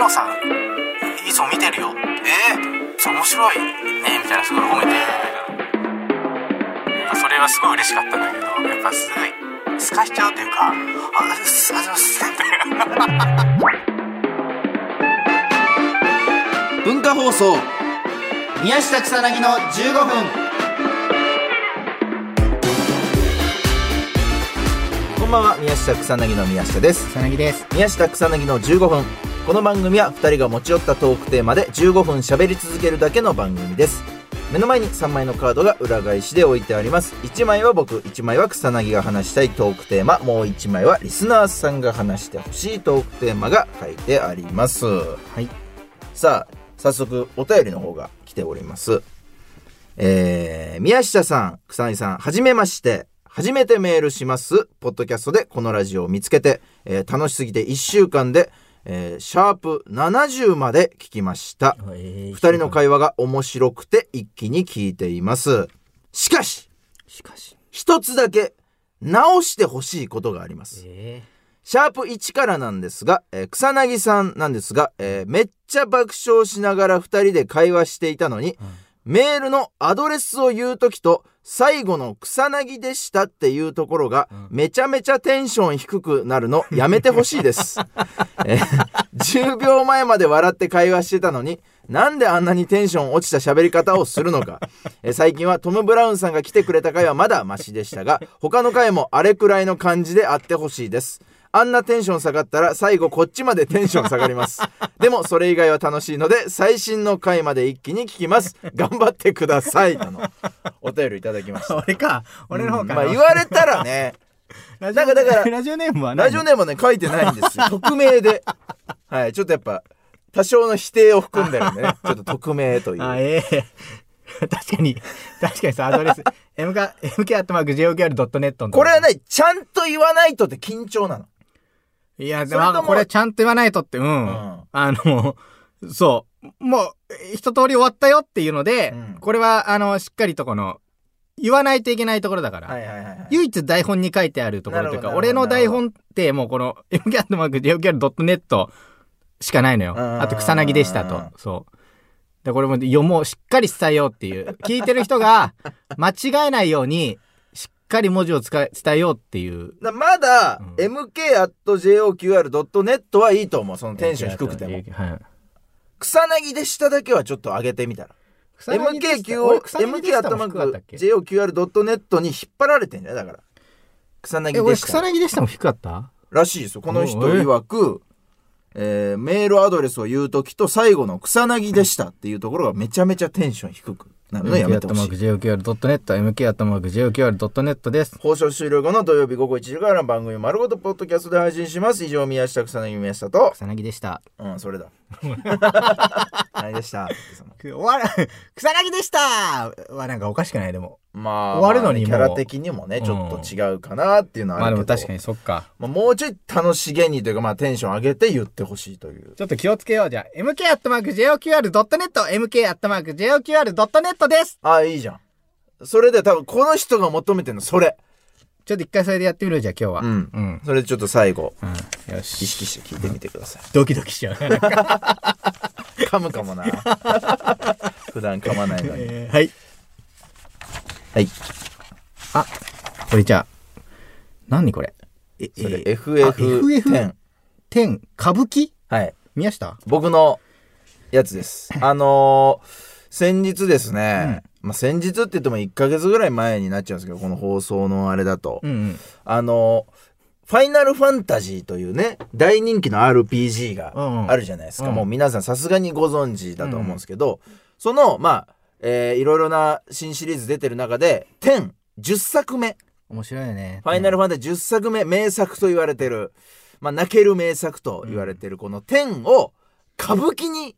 ノさんいつも見てるよ。えー、面白いねみたいなすごい褒めて。それはすごい嬉しかったんだけどやっぱすごいすかしちゃうというかあすあざますみたいな。文化放送宮下草薙の15分。こんばんは宮下草薙の宮下です。草薙です。宮下草薙の15分この番組は2人が持ち寄ったトークテーマで15分喋り続けるだけの番組です。目の前に3枚のカードが裏返しで置いてあります。1枚は僕1枚は草薙が話したいトークテーマ。もう1枚はリスナーさんが話してほしいトークテーマが書いてあります。はい。さあ早速お便りの方が来ております。えー、宮下さん草薙さんはじめまして。初めてメールします。ポッドキャストでこのラジオを見つけて、えー楽しすぎて1週間で、えーシャープ70まで聞きました。二二人の会話が面白くて一気に聞いています。しかししかし。一つだけ直してほしいことがあります。えシャープ1からなんですが、えー草薙さんなんですが、えーめっちゃ爆笑しながら二人で会話していたのに、メールのアドレスを言うときと、最後の草薙でしたっていうところが、めちゃめちゃテンション低くなるのやめてほしいです。えー10秒前まで笑って会話してたのに、なんであんなにテンション落ちた喋り方をするのか。えー最近はトム・ブラウンさんが来てくれた回はまだマシでしたが、他の回もあれくらいの感じであってほしいです。あんなテンション下がったら最後こっちまでテンション下がります。でもそれ以外は楽しいので最新の回まで一気に聞きます。頑張ってください。あの、お便りいただきました。俺か俺の方かな、まあ言われたらね、なんかだからラジオネームは何ラジオネームはね書いてないんですよ。匿名で。はい、ちょっとやっぱ多少の否定を含んでるんでね、ちょっと匿名という。あええ確かに確かにさアドレス MK MK.JOQR.net のこれはね、ちゃんと言わないとって緊張なの。いやでももこれちゃんと言わないとってうん、んあの そうもう一通り終わったよっていうので、うんこれはあのしっかりとこの言わないといけないところだから、はいはいはいはい。唯一台本に書いてあるところというか、俺の台本ってもうこの MK.JOQR.net しかないのよ。うんあと草薙でしたうんと。そう。で、これも読もう、しっかり伝えようっていう。聞いてる人が 間違えないように、かり文字を使え伝えようっていう。だまだ、うん mk.joqr.net はいいと思う。そのテンション低くても。はい。草薙でしただけはちょっと上げてみたら。mk.joqr.net に引っ張られてんだよ、だから。草薙でした。薙でしたも低かった？らしいですよ。この人曰く、えーメールアドレスを言うときと最後の草薙でしたっていうところがめちゃめちゃテンション低くなるのやめてほしい。MK.JOQR.net、です。放送終了後の土曜日午後1時から番組丸ごとポッドキャストで配信します。以上、宮下草薙宮下と、草薙でした。うん、それだ。何でしたその終わら、草薙でしたはなんかおかしくないでも。まあ、終わるのにキャラ的にもね、ちょっと違うかなっていうのはまあるけど。も確かにそっか。まあ、もうちょい楽しげにというか、まあ、テンション上げて言ってほしいという。ちょっと気をつけようじゃあ。mk.joqr.net、mk.joqr.net ですああ、いいじゃん。それで多分この人が求めてるの、それ。ちょっと一回それでやってみるじゃあ今日は。うん。うん。それでちょっと最後、うん。よ意し。識して聞いてみてください。ドキドキしちゃう。噛むかもな。普段噛まないのに。えーはい。はい。あ、これじゃあ、何これ？え、それえー FF10。10、歌舞伎？はい。宮下？僕のやつです。あのー先日ですね、まあ、先日って言っても1ヶ月ぐらい前になっちゃうんですけど、この放送のあれだと。うんうん。あのーファイナルファンタジーというね、大人気の RPG がうんうんあるじゃないですか。うんもう皆さんさすがにご存知だと思うんですけど、その、まあ、えーいろいろな新シリーズ出てる中で、10、10作目。面白いよね。ファイナルファンタジー10作目、名作と言われてる、まあ、泣ける名作と言われてるこの10を歌舞伎に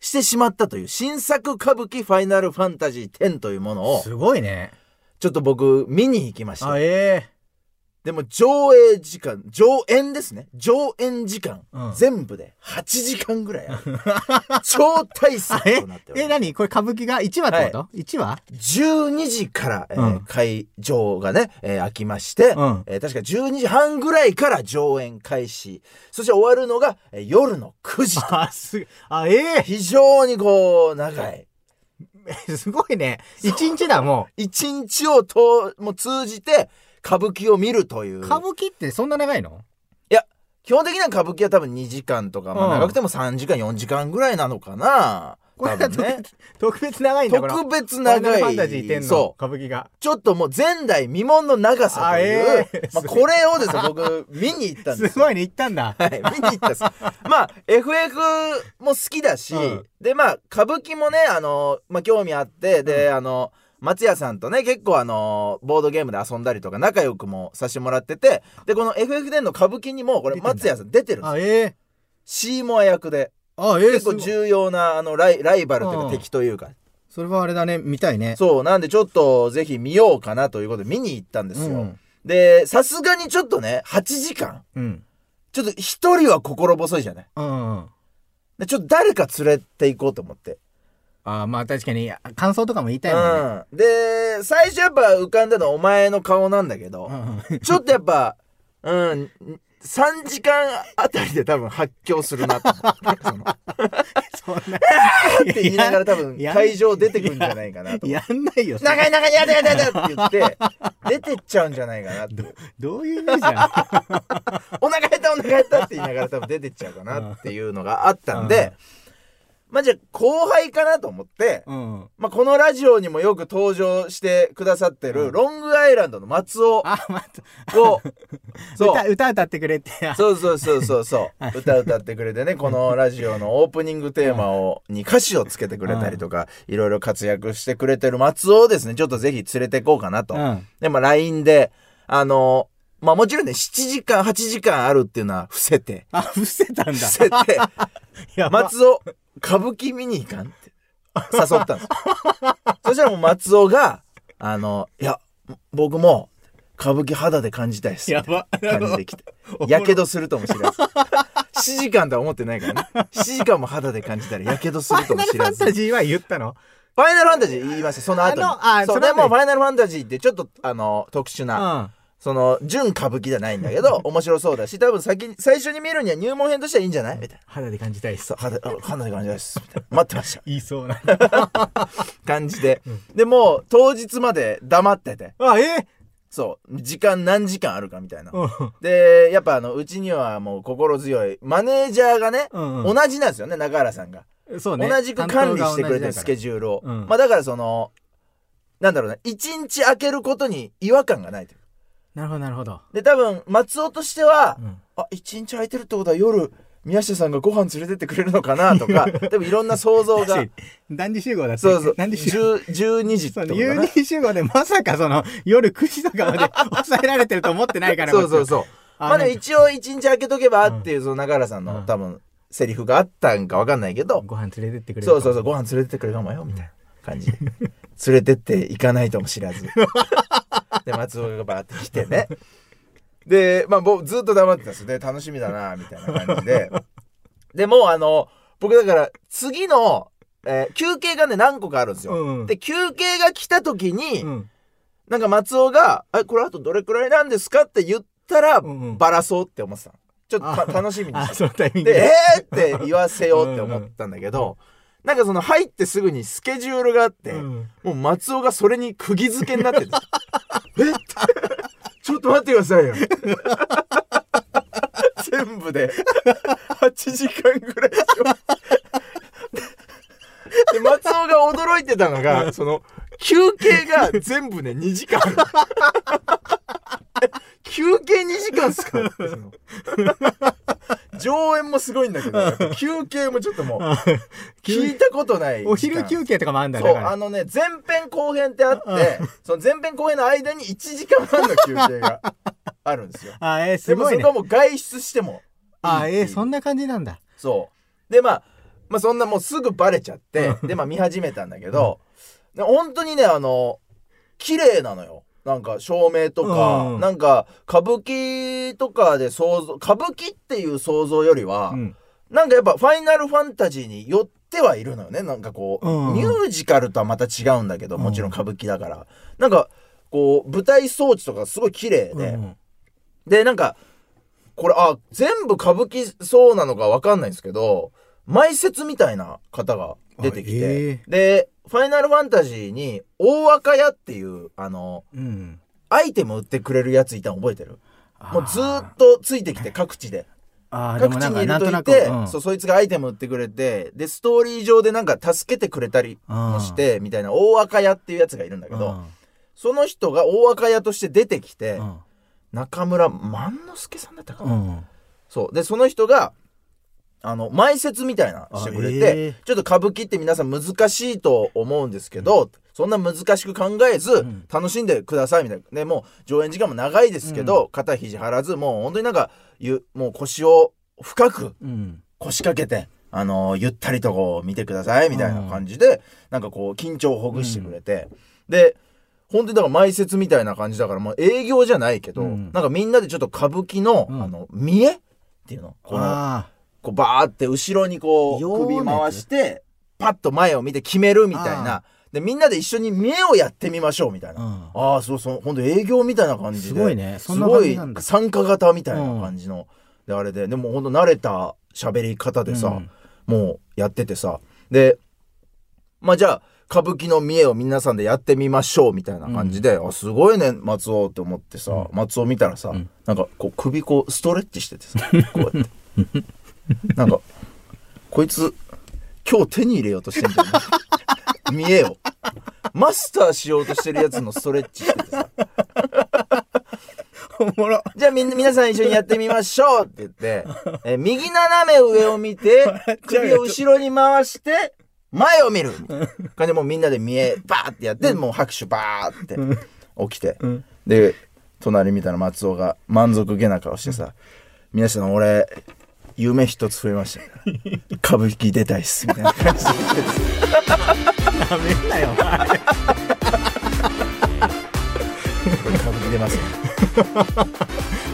してしまったという新作歌舞伎ファイナルファンタジー10というものをすごいね。ちょっと僕見に行きました。あ、えでも上映時間上演ですね。上演時間、うん。全部で8時間ぐらいある。超大作えとなっておりえ、ます。何？これ歌舞伎が？1話ってこと、一 ?1 話12時から、えーうん。会場がね、えー開きまして、うん。えー確か12時半ぐらいから上演開始。そして終わるのが、えー夜の9時と。あ、す、あ、え非常にこう長い。えすごいね。1日だ、も一日をともう通じて歌舞伎を見るという。う。歌舞伎ってそんな長いの？基本的な歌舞伎は多分2時間とか、まあ、うん。長くても3時間4時間ぐらいなのかな。これ多分ね。特別長いんだ。特別長ルファンタジー天いのそう。歌舞伎が。ちょっともう前代未聞の長さという、あえーまあ、これをですね僕見に行ったんですすよごいね、行ったんだ。はい、見に行ったんです。まあ、FF も好きだし、うん。で、まあ、歌舞伎もね、あの、まあ、興味あって、で、あの、松屋さんとね、結構あの、ボードゲームで遊んだりとか仲良くもさせてもらってて、で、この FF10 の歌舞伎にも、これ松屋さん出てるんですあ、よ。ええシーモア役で。あ、ええ結構重要な、あの、ライライバルというかうん敵というか。それはあれだね、見たいね。そう、なんでちょっとぜひ見ようかなということで見に行ったんですよ。うんで、さすがにちょっとね、8時間。うん。ちょっと一人は心細いじゃないうんうん。でちょっと誰か連れて行こうと思って。あまあ確かに、感想とかも言いたいもんね。うん。で、最初やっぱ浮かんだのはお前の顔なんだけど、うんうんちょっとやっぱ、うん、3時間あたりで多分発狂するなって。そんな。って言いながら多分や会場出てくるんじゃないかなと。やんないよ。長い長いやだやだやだって言って、出てっちゃうんじゃないかなって。どういうイメージなお腹減ったお腹減ったって言いながら多分出てっちゃうかなっていうのがあったんで、まあじゃあ後輩かなと思って、のうん。まあこのラジオにもよく登場してくださってるうんロングアイランドの松尾を、そう歌、歌歌ってくれって。そうそうそうそうそう 歌歌ってくれてねこのラジオのオープニングテーマをに歌詞をつけてくれたりとかいろいろ活躍してくれてる松尾をですねちょっとぜひ連れて行こうかなと。うん。でまあ LINE であのまあもちろんね7時間8時間あるっていうのは伏せて。あ、伏せたんだ。伏せて。松尾歌舞伎見に行かんって。誘ったんです。よ そしたらもう松尾があのいや僕も歌舞伎肌で感じたいです。やば。感じて。きてやけどするとも知らず。7時間とは思ってないからね。7時間も肌で感じたらやけどするとも知ファイナルらずファンタジーは言ったの？ファイナルファンタジー言いました。その後に。あのあそうその後に。でもファイナルファンタジーってちょっとあの特殊うな、ん。その純歌舞伎じゃないんだけど 面白そうだし多分先に最初に見るには入門編としてはいいんじゃない？みたいな。肌で感じたいです。そう。肌あ肌で感じたいです。みたいな。待ってました。言いそうな。感じで、でもう当日まで黙ってて。あ、え？そう。時間何時間あるかみたいな、うん。でやっぱあのうちにはもう心強いマネージャーがね、うんうん。同じなんですよね中原さんが、そうね。同じく管理してくれてるスケジジュールを、うん。まあだからそのなんだろうな一日空けることに違和感がないというなるほど、なるほど。で多分松尾としては、うん。あ一日空いてるってことは夜宮下さんがご飯連れてってくれるのかなとか 多分いろんな想像が。男児集合だって。そうそう。男児集合。10 12時ってことかな。有人集合でまさかその夜9時とかまで抑えられてると思ってないから。そうそうそう。あまあでも一応一日空けとけばっていうその中原さんうん。の多分セリフがあったんか分かんないけどご飯連れてってくれる。そうそうそうご飯連れてってくれるかもよみたいな感じで。連れてって行かないとも知らずで松尾がバーって来てねでまあ僕ずっと黙ってたんですよで楽しみだなみたいな感じででもうあの僕だから次の、えー休憩がね何個かあるんですよ、うんうん。で休憩が来た時に、うん。なんか松尾が「あこれあとどれくらいなんですか?」って言ったら、んうんバラそうって思ってたのちょっと楽しみにあ、してそのタイミングでで。「えー!」って言わせようって思ったんだけどなんかその入ってすぐにスケジュールがあって、うんもう松尾がそれに釘付けになってるえ ちょっと待ってくださいよ。全部で8時間ぐらいでしょで松尾が驚いてたのがその休憩が全部ね2時間。休憩2時間っすか？上演もすごいんだけど休憩もちょっともう聞いたことないお昼休憩とかもあんだそうあのね前編後編ってあってその前編後編の間に1時間半の休憩があるんですよ。あ、えー、ですもごいね。それが。もう外出してもあ、えー、そんな感じなんだ。そう。でまあまあそんなもうすぐバレちゃってでまあ見始めたんだけどで本当にねあの綺麗なのよなんか照明とか、うん。なんか歌舞伎とかで想像歌舞伎っていう想像よりは、うん。なんかやっぱファイナルファンタジーに寄ってはいるのよね。なんかこう、うん。ミュージカルとはまた違うんだけどもちろん歌舞伎だから、なんかこう舞台装置とかすごい綺麗で、うんでなんかこれあ全部歌舞伎そうなのかわかんないんですけど前説みたいな方が出てきて、あへでファイナルファンタジーに大赤屋っていうあのうん。アイテム売ってくれるやついたの覚えてる？もうずーっとついてきて各地で。各地にいるといて、うんそうそいつがアイテム売ってくれてでストーリー上でなんか助けてくれたりもしてみたいな大赤屋っていうやつがいるんだけど、その人が大赤屋として出てきて、うん。中村万之助さんだったかな、うん。そう。でその人があの前説みたいなしてくれて、え。ちょっと歌舞伎って皆さん難しいと思うんですけど、そんな難しく考えずん。楽しんでくださいみたいな。でもう上演時間も長いですけど、肩肘張らずもう本当になんかゆもう腰を深くうん。腰掛けて、あのゆったりとこう見てくださいみたいな感じで、なんかこう緊張をほぐしてくれて、で本当にだから前説みたいな感じだからもう営業じゃないけど、うん。なんかみんなでちょっと歌舞伎の、うん。あの見えっていうのこのあこうバーって後ろにこう首回してパッと前を見て決めるみたいな。でみんなで一緒に見えをやってみましょうみたいな、ーうん。ああそうそう。本当営業みたいな感じで。すごいね。すごい参加型みたいな感じの、であれで。でも本当慣れた喋り方でさ、うん。もうやっててさ。でまあじゃあ歌舞伎の見栄を皆さんでやってみましょうみたいな感じで、あすごいね松尾って思ってさ、松尾見たらさ、ん。なんかこう首こうストレッチしててさ こうやって なんかこいつ今日手に入れようとしてんじゃん見栄をマスターしようとしてるやつのストレッチしててさ。おもろ。じゃあみんな、皆さん一緒にやってみましょうって言って、えー右斜め上を見て、首を後ろに回して、前を見る。みたいな感じでもうみんなで見え、バーってやって、もう拍手バーって起きて、ん。で、隣見たら松尾が満足げな顔してさ、皆さん俺、夢一つ増えました。ね。歌舞伎出たいっす、みたいな感じで。言っててダメだよお前。歌舞伎出ますね。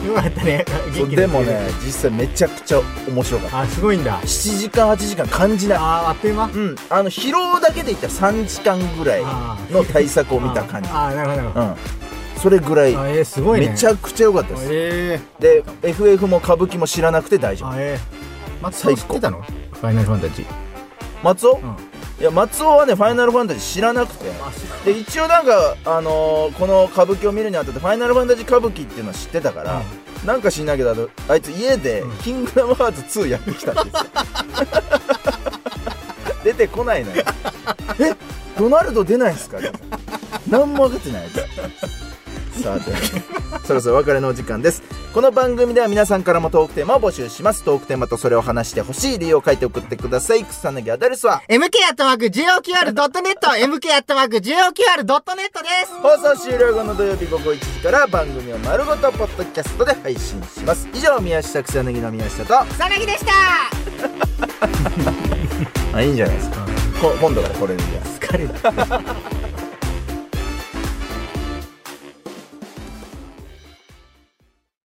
よかったね。でもね、実際めちゃくちゃ面白かった。あすごいんだ。7時間、8時間感じない。あーあっという間？うん、あの疲労だけで言ったら3時間ぐらいの対策を見た感じ。あーあーなるほどなるほど。うんそれぐらいあえー、すごいね。めちゃくちゃ良かったです。えで FF も歌舞伎も知らなくて大丈夫。えー、松尾知ってたの？ファイナルファンタジー。松尾、ん。いや松尾はね「ファイナルファンタジー」知らなくて。で一応なんか、あのーこの歌舞伎を見るにあたって「ファイナルファンタジー歌舞伎」っていうのは知ってたから、なんか知んないけどあいつ家でうん「キングダムハーツ2」やってきたんですよ。出てこないのよ。え？ドナルド出ないんすか？何も分かってないですさあというわけでそろそろお別れのお時間です。この番組では皆さんからもトークテーマを募集します。トークテーマとそれを話してほしい理由を書いて送ってください。草薙アドレスは？MK アットマーク JOQR.net MK アットマーク JOQR.net です。放送終了後の土曜日午後1時から番組を丸ごとポッドキャストで配信します。以上宮下草薙の宮下と。草薙でした。あいいんじゃないですか。こ今度からこれで。疲れた